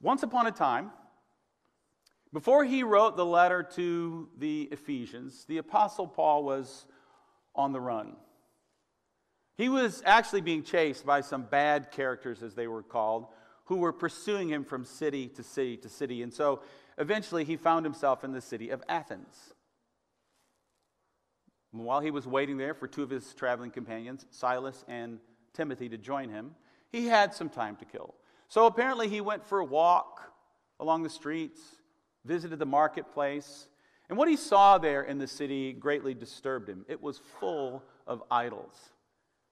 Once upon a time, before he wrote the letter to the Ephesians, the Apostle Paul was on the run. He was actually being chased by some bad characters, as they were called, who were pursuing him from city to city to city. And so eventually he found himself in the city of Athens. While he was waiting there for two of his traveling companions, Silas and Timothy, to join him, he had some time to kill. So apparently he went for a walk along the streets, visited the marketplace, and what he saw there in the city greatly disturbed him. It was full of idols.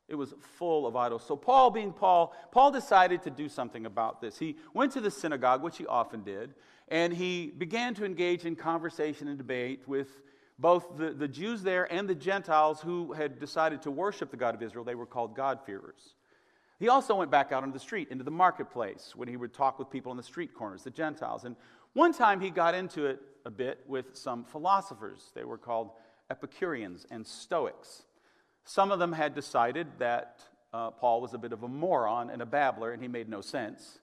It was full of idols. So, Paul, being Paul, Paul decided to do something about this. He went to the synagogue, which he often did, and he began to engage in conversation and debate with both the, the Jews there and the Gentiles who had decided to worship the God of Israel. They were called God-fearers. He also went back out into the street, into the marketplace, when he would talk with people on the street corners, the Gentiles. And one time he got into it a bit with some philosophers. They were called Epicureans and Stoics. Some of them had decided that uh, Paul was a bit of a moron and a babbler, and he made no sense.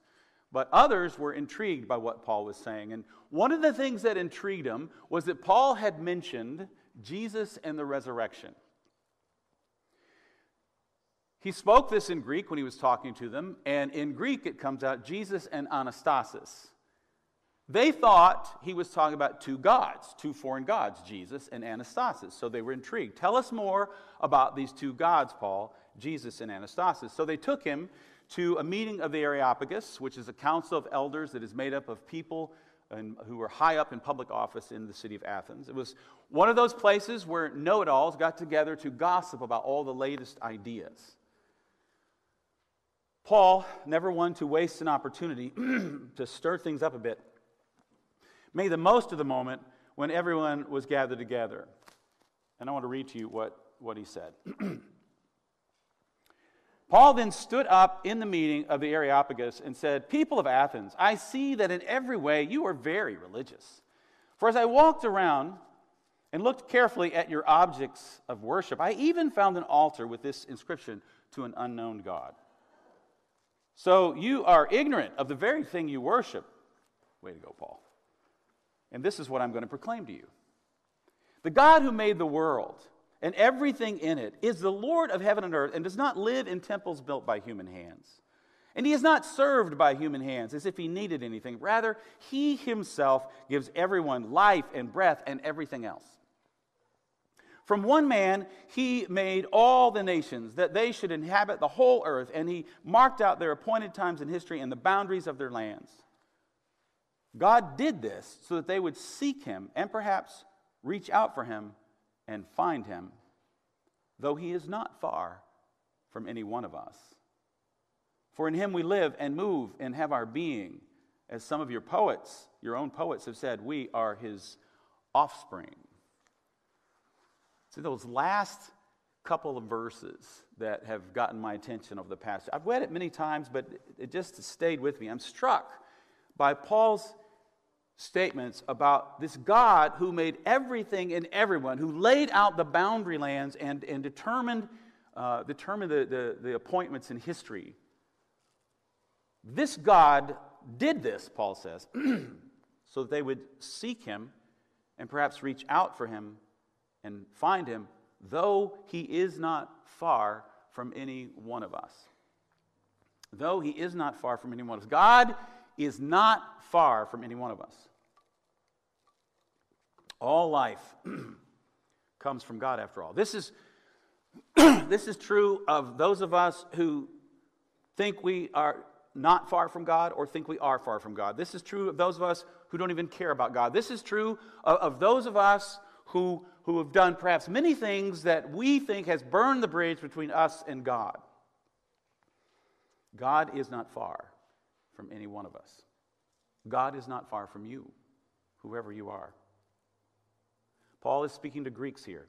But others were intrigued by what Paul was saying. And one of the things that intrigued them was that Paul had mentioned Jesus and the resurrection. He spoke this in Greek when he was talking to them, and in Greek it comes out Jesus and Anastasis. They thought he was talking about two gods, two foreign gods, Jesus and Anastasis. So they were intrigued. Tell us more about these two gods, Paul, Jesus and Anastasis. So they took him to a meeting of the Areopagus, which is a council of elders that is made up of people and, who were high up in public office in the city of Athens. It was one of those places where know it alls got together to gossip about all the latest ideas. Paul, never one to waste an opportunity to stir things up a bit, made the most of the moment when everyone was gathered together. And I want to read to you what, what he said. Paul then stood up in the meeting of the Areopagus and said, People of Athens, I see that in every way you are very religious. For as I walked around and looked carefully at your objects of worship, I even found an altar with this inscription to an unknown God. So you are ignorant of the very thing you worship. Way to go, Paul. And this is what I'm going to proclaim to you The God who made the world and everything in it is the Lord of heaven and earth and does not live in temples built by human hands. And he is not served by human hands as if he needed anything. Rather, he himself gives everyone life and breath and everything else. From one man, he made all the nations that they should inhabit the whole earth, and he marked out their appointed times in history and the boundaries of their lands. God did this so that they would seek him and perhaps reach out for him and find him, though he is not far from any one of us. For in him we live and move and have our being. As some of your poets, your own poets, have said, we are his offspring. See, those last couple of verses that have gotten my attention over the past. I've read it many times, but it just stayed with me. I'm struck by Paul's statements about this God who made everything and everyone, who laid out the boundary lands and, and determined, uh, determined the, the, the appointments in history. This God did this, Paul says, so that they would seek him and perhaps reach out for him and find him, though he is not far from any one of us. Though he is not far from any one of us. God is not far from any one of us. All life comes from God, after all. This is, this is true of those of us who think we are not far from God or think we are far from God. This is true of those of us who don't even care about God. This is true of, of those of us who, who have done perhaps many things that we think has burned the bridge between us and God. God is not far from any one of us. God is not far from you, whoever you are. Paul is speaking to Greeks here.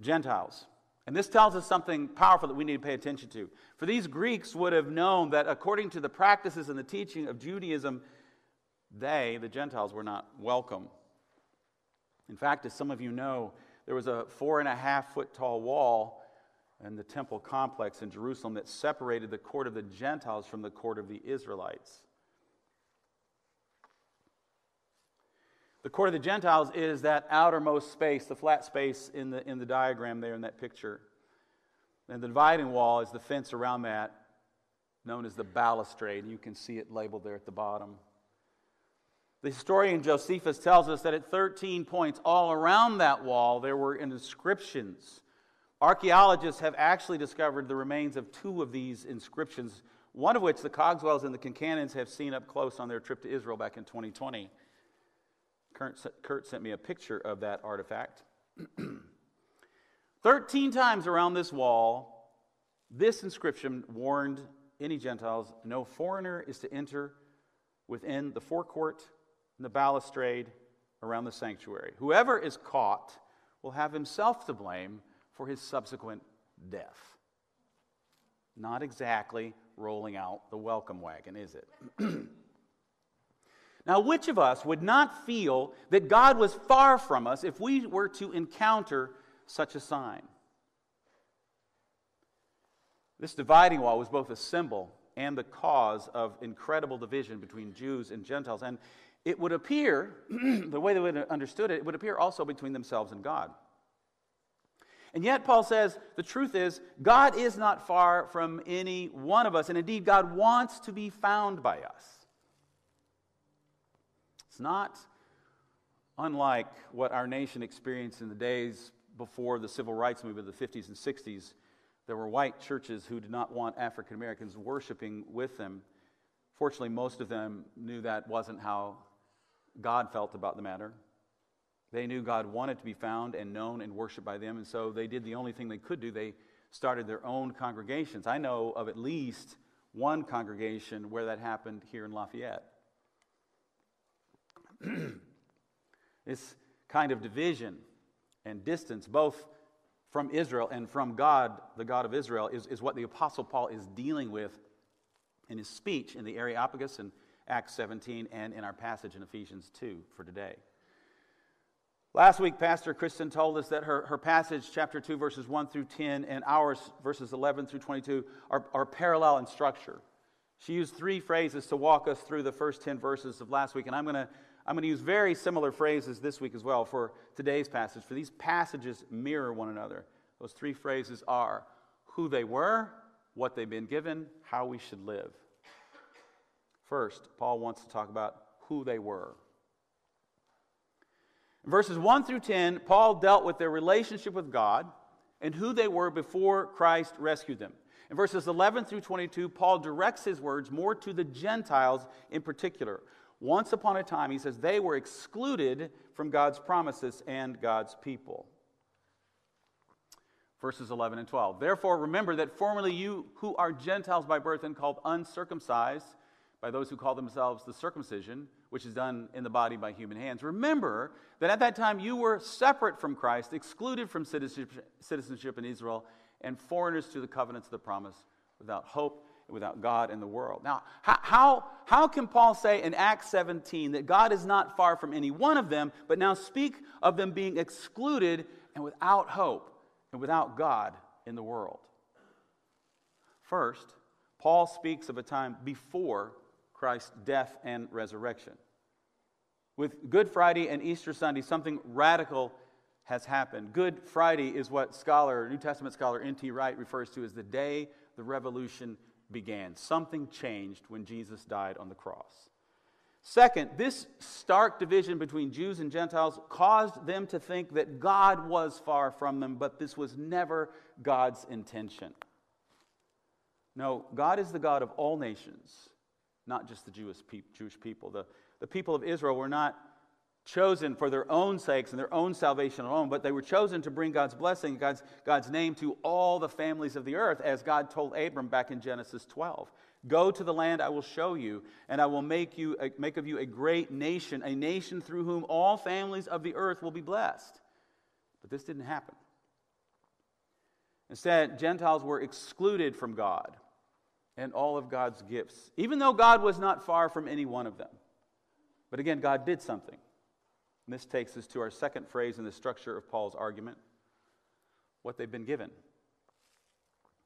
Gentiles. And this tells us something powerful that we need to pay attention to. For these Greeks would have known that according to the practices and the teaching of Judaism, they, the Gentiles, were not welcome. In fact, as some of you know, there was a four and a half foot tall wall in the temple complex in Jerusalem that separated the court of the Gentiles from the court of the Israelites. The court of the Gentiles is that outermost space, the flat space in the, in the diagram there in that picture. And the dividing wall is the fence around that, known as the balustrade. You can see it labeled there at the bottom. The historian Josephus tells us that at 13 points all around that wall there were inscriptions. Archaeologists have actually discovered the remains of two of these inscriptions, one of which the Cogswells and the Kincannons have seen up close on their trip to Israel back in 2020. Kurt, Kurt sent me a picture of that artifact. 13 times around this wall, this inscription warned any Gentiles no foreigner is to enter within the forecourt the balustrade around the sanctuary. Whoever is caught will have himself to blame for his subsequent death. Not exactly rolling out the welcome wagon, is it? now, which of us would not feel that God was far from us if we were to encounter such a sign? This dividing wall was both a symbol and the cause of incredible division between Jews and Gentiles. And it would appear, the way they would have understood it, it would appear also between themselves and God. And yet, Paul says, the truth is, God is not far from any one of us, and indeed, God wants to be found by us. It's not unlike what our nation experienced in the days before the civil rights movement of the 50s and 60s. There were white churches who did not want African Americans worshiping with them. Fortunately, most of them knew that wasn't how God felt about the matter. They knew God wanted to be found and known and worshiped by them, and so they did the only thing they could do. They started their own congregations. I know of at least one congregation where that happened here in Lafayette. this kind of division and distance, both from Israel and from God, the God of Israel, is, is what the Apostle Paul is dealing with in his speech in the Areopagus in Acts 17 and in our passage in Ephesians 2 for today. Last week, Pastor Kristen told us that her, her passage, chapter 2, verses 1 through 10, and ours, verses 11 through 22, are, are parallel in structure. She used three phrases to walk us through the first 10 verses of last week, and I'm going to I'm going to use very similar phrases this week as well for today's passage, for these passages mirror one another. Those three phrases are who they were, what they've been given, how we should live. First, Paul wants to talk about who they were. In verses 1 through 10, Paul dealt with their relationship with God and who they were before Christ rescued them. In verses 11 through 22, Paul directs his words more to the Gentiles in particular. Once upon a time, he says, they were excluded from God's promises and God's people. Verses 11 and 12. Therefore, remember that formerly you who are Gentiles by birth and called uncircumcised by those who call themselves the circumcision, which is done in the body by human hands. Remember that at that time you were separate from Christ, excluded from citizenship in Israel, and foreigners to the covenants of the promise, without hope and without God in the world. Now, how, how can Paul say in Acts 17 that God is not far from any one of them, but now speak of them being excluded and without hope and without God in the world? First, Paul speaks of a time before Christ's death and resurrection. With Good Friday and Easter Sunday, something radical has happened. Good Friday is what scholar, New Testament scholar N.T. Wright refers to as the day the revolution began. Something changed when Jesus died on the cross. Second, this stark division between Jews and Gentiles caused them to think that God was far from them, but this was never God's intention. No, God is the God of all nations, not just the Jewish Jewish people. The the people of Israel were not chosen for their own sakes and their own salvation alone, but they were chosen to bring God's blessing, God's, God's name to all the families of the earth, as God told Abram back in Genesis 12. Go to the land I will show you, and I will make, you, uh, make of you a great nation, a nation through whom all families of the earth will be blessed. But this didn't happen. Instead, Gentiles were excluded from God and all of God's gifts, even though God was not far from any one of them. But again, God did something. And this takes us to our second phrase in the structure of Paul's argument what they've been given.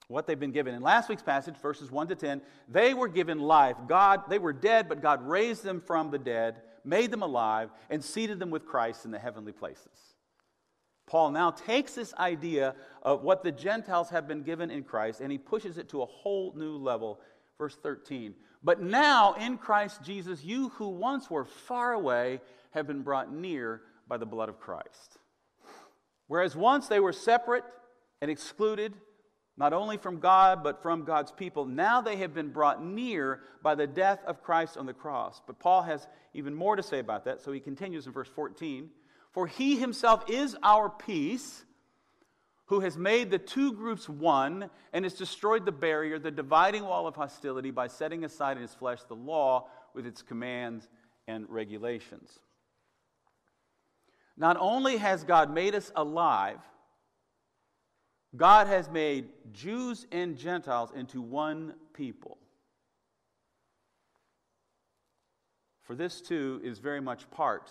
what they've been given. In last week's passage, verses 1 to 10, they were given life. God, they were dead, but God raised them from the dead, made them alive, and seated them with Christ in the heavenly places. Paul now takes this idea of what the Gentiles have been given in Christ and he pushes it to a whole new level. Verse 13. But now in Christ Jesus, you who once were far away have been brought near by the blood of Christ. Whereas once they were separate and excluded, not only from God, but from God's people. Now they have been brought near by the death of Christ on the cross. But Paul has even more to say about that, so he continues in verse 14. For he himself is our peace, who has made the two groups one and has destroyed the barrier, the dividing wall of hostility, by setting aside in his flesh the law with its commands and regulations. Not only has God made us alive, God has made Jews and Gentiles into one people. For this too is very much part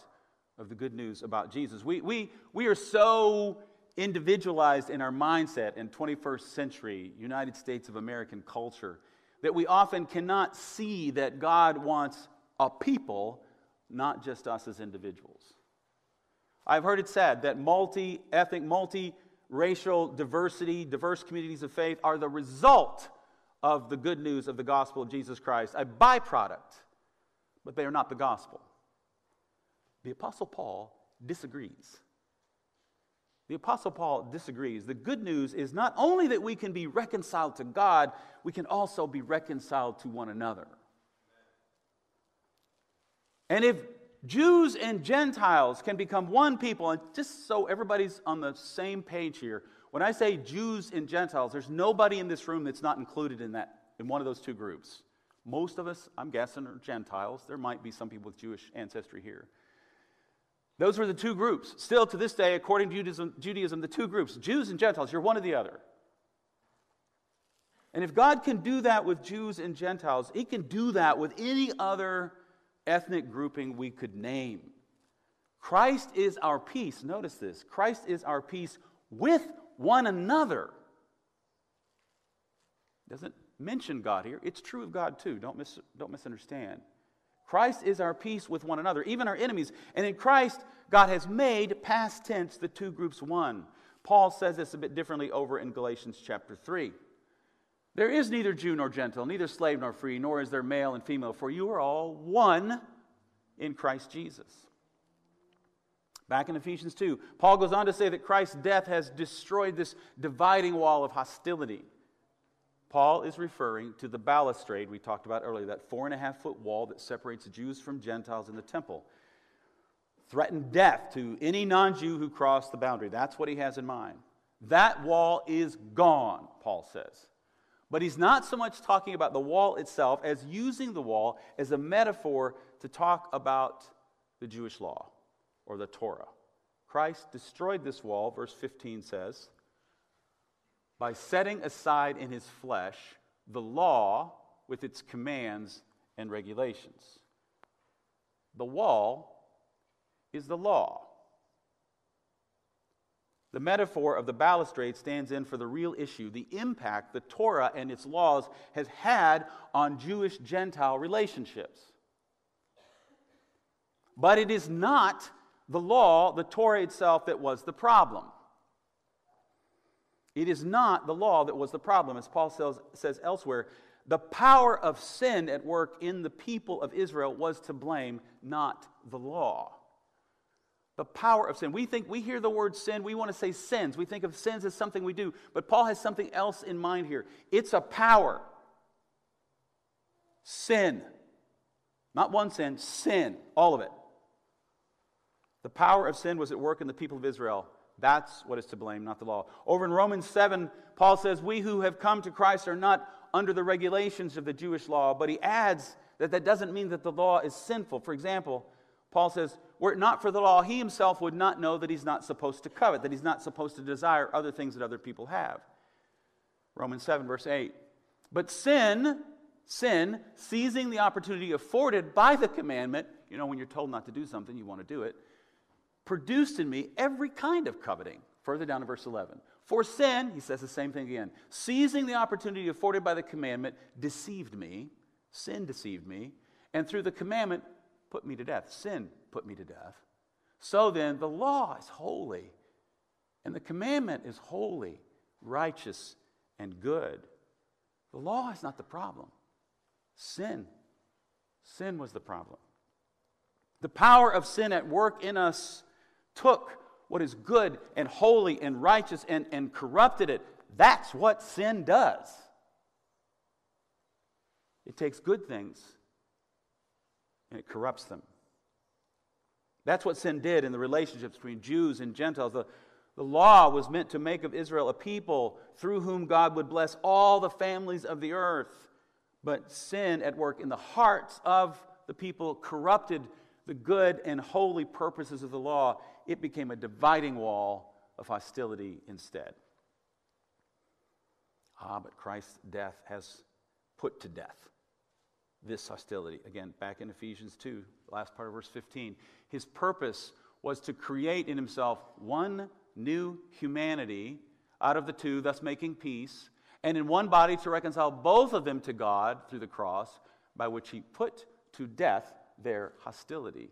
of the good news about Jesus. We, we, we are so individualized in our mindset in 21st century United States of American culture that we often cannot see that God wants a people, not just us as individuals. I've heard it said that multi ethnic, multi racial diversity, diverse communities of faith are the result of the good news of the gospel of Jesus Christ, a byproduct, but they are not the gospel. The Apostle Paul disagrees. The Apostle Paul disagrees. The good news is not only that we can be reconciled to God, we can also be reconciled to one another. And if Jews and Gentiles can become one people, and just so everybody's on the same page here, when I say Jews and Gentiles, there's nobody in this room that's not included in that, in one of those two groups. Most of us, I'm guessing, are Gentiles. There might be some people with Jewish ancestry here. Those were the two groups. Still to this day, according to Judaism, Judaism, the two groups, Jews and Gentiles, you're one or the other. And if God can do that with Jews and Gentiles, He can do that with any other ethnic grouping we could name. Christ is our peace. Notice this Christ is our peace with one another. Doesn't mention God here. It's true of God too. Don't, mis- don't misunderstand. Christ is our peace with one another, even our enemies. And in Christ, God has made, past tense, the two groups one. Paul says this a bit differently over in Galatians chapter 3. There is neither Jew nor Gentile, neither slave nor free, nor is there male and female, for you are all one in Christ Jesus. Back in Ephesians 2, Paul goes on to say that Christ's death has destroyed this dividing wall of hostility. Paul is referring to the balustrade we talked about earlier, that four and a half foot wall that separates Jews from Gentiles in the temple. Threatened death to any non Jew who crossed the boundary. That's what he has in mind. That wall is gone, Paul says. But he's not so much talking about the wall itself as using the wall as a metaphor to talk about the Jewish law or the Torah. Christ destroyed this wall, verse 15 says by setting aside in his flesh the law with its commands and regulations. The wall is the law. The metaphor of the balustrade stands in for the real issue, the impact the Torah and its laws has had on Jewish Gentile relationships. But it is not the law, the Torah itself, that was the problem. It is not the law that was the problem, as Paul says, says elsewhere. The power of sin at work in the people of Israel was to blame, not the law. The power of sin. We think we hear the word sin, we want to say sins. We think of sins as something we do, but Paul has something else in mind here. It's a power. Sin. Not one sin, sin, all of it. The power of sin was at work in the people of Israel. That's what is to blame, not the law. Over in Romans 7, Paul says, We who have come to Christ are not under the regulations of the Jewish law, but he adds that that doesn't mean that the law is sinful. For example, Paul says, Were it not for the law, he himself would not know that he's not supposed to covet, that he's not supposed to desire other things that other people have. Romans 7, verse 8. But sin, sin, seizing the opportunity afforded by the commandment, you know, when you're told not to do something, you want to do it produced in me every kind of coveting. Further down in verse 11. For sin, he says the same thing again, seizing the opportunity afforded by the commandment, deceived me. Sin deceived me. And through the commandment, put me to death. Sin put me to death. So then, the law is holy, and the commandment is holy, righteous, and good. The law is not the problem. Sin. Sin was the problem. The power of sin at work in us took what is good and holy and righteous and, and corrupted it. That's what sin does. It takes good things and it corrupts them. That's what sin did in the relationships between Jews and Gentiles. The, the law was meant to make of Israel a people through whom God would bless all the families of the earth. But sin at work in the hearts of the people corrupted the good and holy purposes of the law. It became a dividing wall of hostility instead. Ah, but Christ's death has put to death this hostility. Again, back in Ephesians 2, last part of verse 15. His purpose was to create in himself one new humanity out of the two, thus making peace, and in one body to reconcile both of them to God through the cross, by which he put to death their hostility.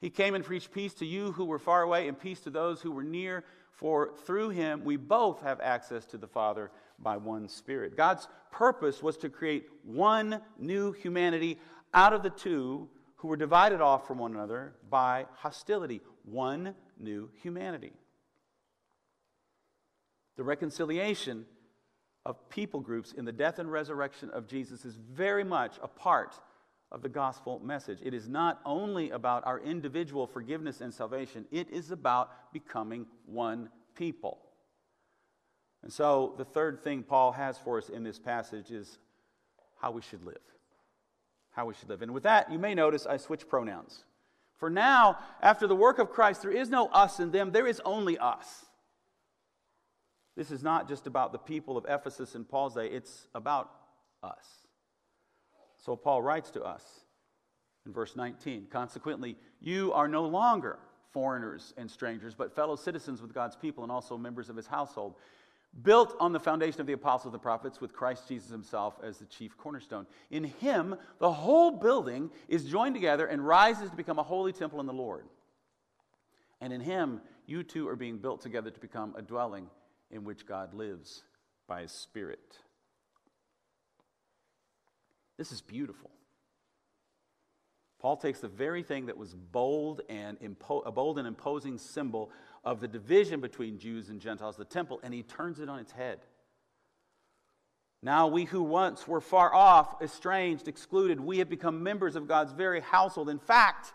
He came and preached peace to you who were far away and peace to those who were near, for through him we both have access to the Father by one Spirit. God's purpose was to create one new humanity out of the two who were divided off from one another by hostility. One new humanity. The reconciliation of people groups in the death and resurrection of Jesus is very much a part of the gospel message. It is not only about our individual forgiveness and salvation, it is about becoming one people. And so, the third thing Paul has for us in this passage is how we should live. How we should live. And with that, you may notice I switch pronouns. For now, after the work of Christ, there is no us and them, there is only us. This is not just about the people of Ephesus in Paul's day, it's about us. So Paul writes to us in verse 19 Consequently, you are no longer foreigners and strangers, but fellow citizens with God's people and also members of his household built on the foundation of the apostles and the prophets, with Christ Jesus himself as the chief cornerstone. In him, the whole building is joined together and rises to become a holy temple in the Lord. And in him, you too are being built together to become a dwelling in which God lives by his Spirit. This is beautiful. Paul takes the very thing that was bold and impo- a bold and imposing symbol of the division between Jews and Gentiles, the temple, and he turns it on its head. Now, we who once were far off, estranged, excluded, we have become members of God's very household. In fact,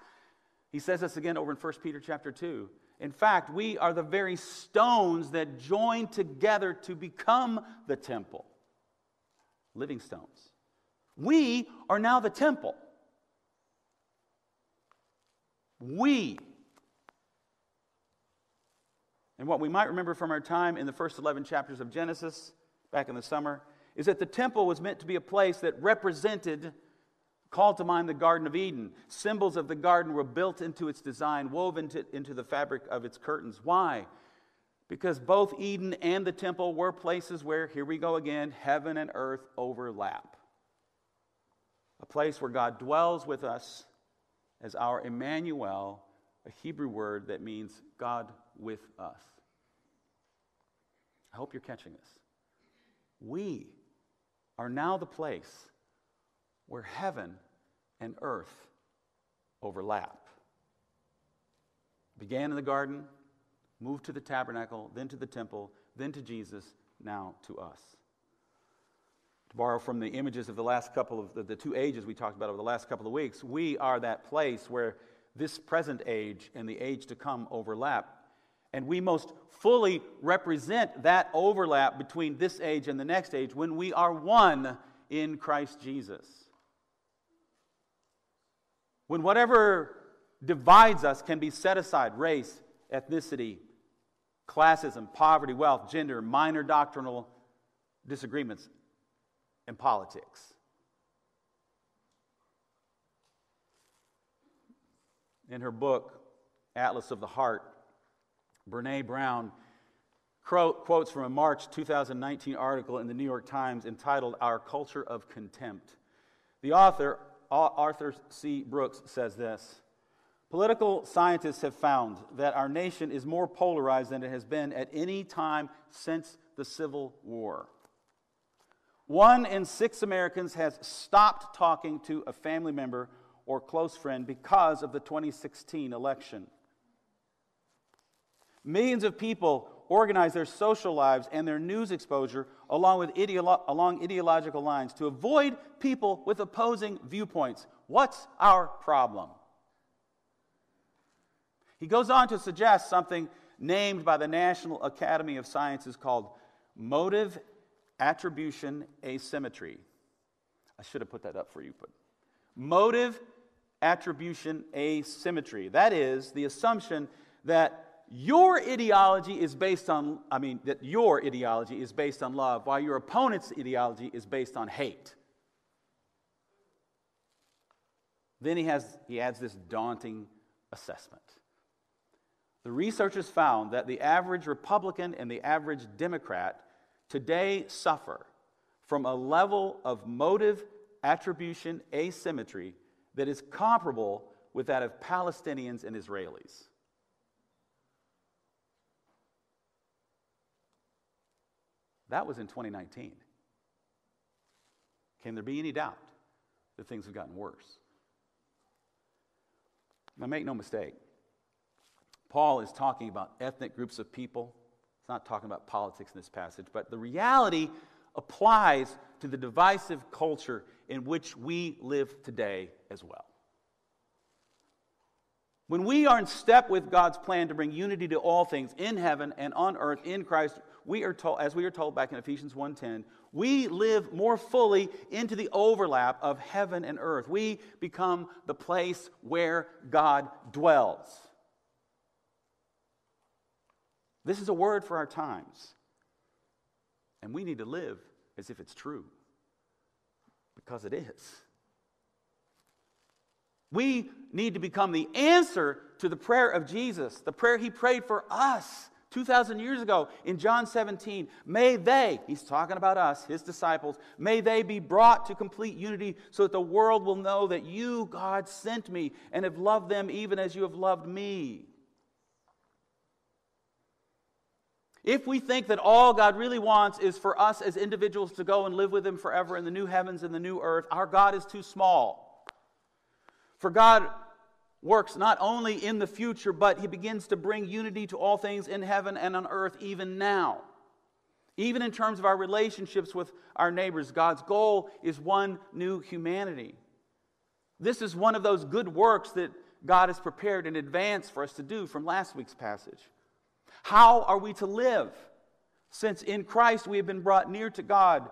he says this again over in 1 Peter chapter 2. In fact, we are the very stones that join together to become the temple. Living stones. We are now the temple. We and what we might remember from our time in the first 11 chapters of Genesis back in the summer is that the temple was meant to be a place that represented, called to mind the Garden of Eden. Symbols of the garden were built into its design, woven to, into the fabric of its curtains. Why? Because both Eden and the temple were places where, here we go again, heaven and earth overlap. A place where God dwells with us as our Emmanuel, a Hebrew word that means God with us. I hope you're catching this. We are now the place where heaven and earth overlap. Began in the garden, moved to the tabernacle, then to the temple, then to Jesus, now to us. To borrow from the images of the last couple of the, the two ages we talked about over the last couple of weeks, we are that place where this present age and the age to come overlap. And we most fully represent that overlap between this age and the next age when we are one in Christ Jesus. When whatever divides us can be set aside race, ethnicity, classism, poverty, wealth, gender, minor doctrinal disagreements, and politics. In her book, Atlas of the Heart, Brene Brown quotes from a March 2019 article in the New York Times entitled Our Culture of Contempt. The author, Arthur C. Brooks, says this Political scientists have found that our nation is more polarized than it has been at any time since the Civil War. One in six Americans has stopped talking to a family member or close friend because of the 2016 election. Millions of people organize their social lives and their news exposure along, with ideolo- along ideological lines to avoid people with opposing viewpoints. What's our problem? He goes on to suggest something named by the National Academy of Sciences called motive attribution asymmetry. I should have put that up for you, but motive attribution asymmetry. That is the assumption that your ideology is based on, I mean, that your ideology is based on love, while your opponent's ideology is based on hate. Then he, has, he adds this daunting assessment. The researchers found that the average Republican and the average Democrat today suffer from a level of motive attribution asymmetry that is comparable with that of Palestinians and Israelis. That was in 2019. Can there be any doubt that things have gotten worse? Now, make no mistake, Paul is talking about ethnic groups of people. He's not talking about politics in this passage, but the reality applies to the divisive culture in which we live today as well. When we are in step with God's plan to bring unity to all things in heaven and on earth in Christ, we are told, as we are told back in Ephesians 1:10, we live more fully into the overlap of heaven and earth. We become the place where God dwells. This is a word for our times. And we need to live as if it's true. Because it is. We need to become the answer to the prayer of Jesus, the prayer he prayed for us 2,000 years ago in John 17. May they, he's talking about us, his disciples, may they be brought to complete unity so that the world will know that you, God, sent me and have loved them even as you have loved me. If we think that all God really wants is for us as individuals to go and live with Him forever in the new heavens and the new earth, our God is too small. For God works not only in the future, but he begins to bring unity to all things in heaven and on earth even now. Even in terms of our relationships with our neighbors, God's goal is one new humanity. This is one of those good works that God has prepared in advance for us to do from last week's passage. How are we to live? Since in Christ we have been brought near to God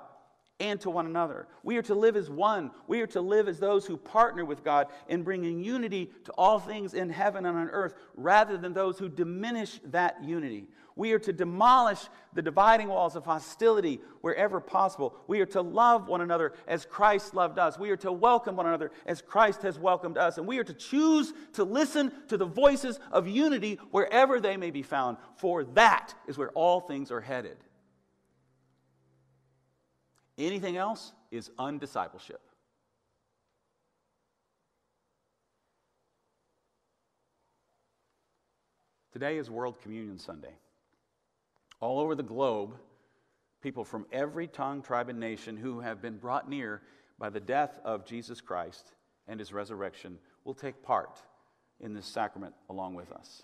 and to one another. We are to live as one. We are to live as those who partner with God in bringing unity to all things in heaven and on earth rather than those who diminish that unity. We are to demolish the dividing walls of hostility wherever possible. We are to love one another as Christ loved us. We are to welcome one another as Christ has welcomed us. And we are to choose to listen to the voices of unity wherever they may be found, for that is where all things are headed. Anything else is undiscipleship. Today is World Communion Sunday. All over the globe, people from every tongue, tribe, and nation who have been brought near by the death of Jesus Christ and his resurrection will take part in this sacrament along with us.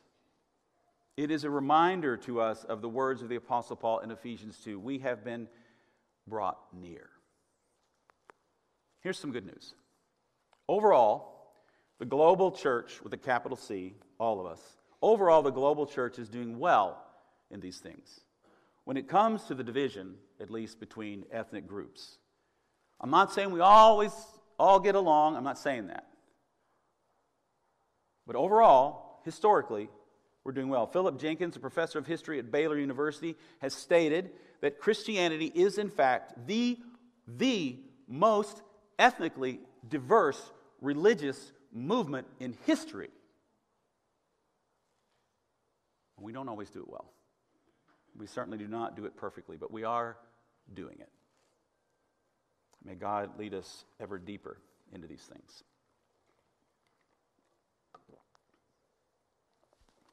It is a reminder to us of the words of the Apostle Paul in Ephesians 2. We have been brought near. Here's some good news. Overall, the global church with a capital C, all of us, overall, the global church is doing well in these things. When it comes to the division, at least between ethnic groups, I'm not saying we always all get along, I'm not saying that. But overall, historically, we're doing well. Philip Jenkins, a professor of history at Baylor University, has stated that Christianity is, in fact, the, the most ethnically diverse religious movement in history. We don't always do it well. We certainly do not do it perfectly, but we are doing it. May God lead us ever deeper into these things.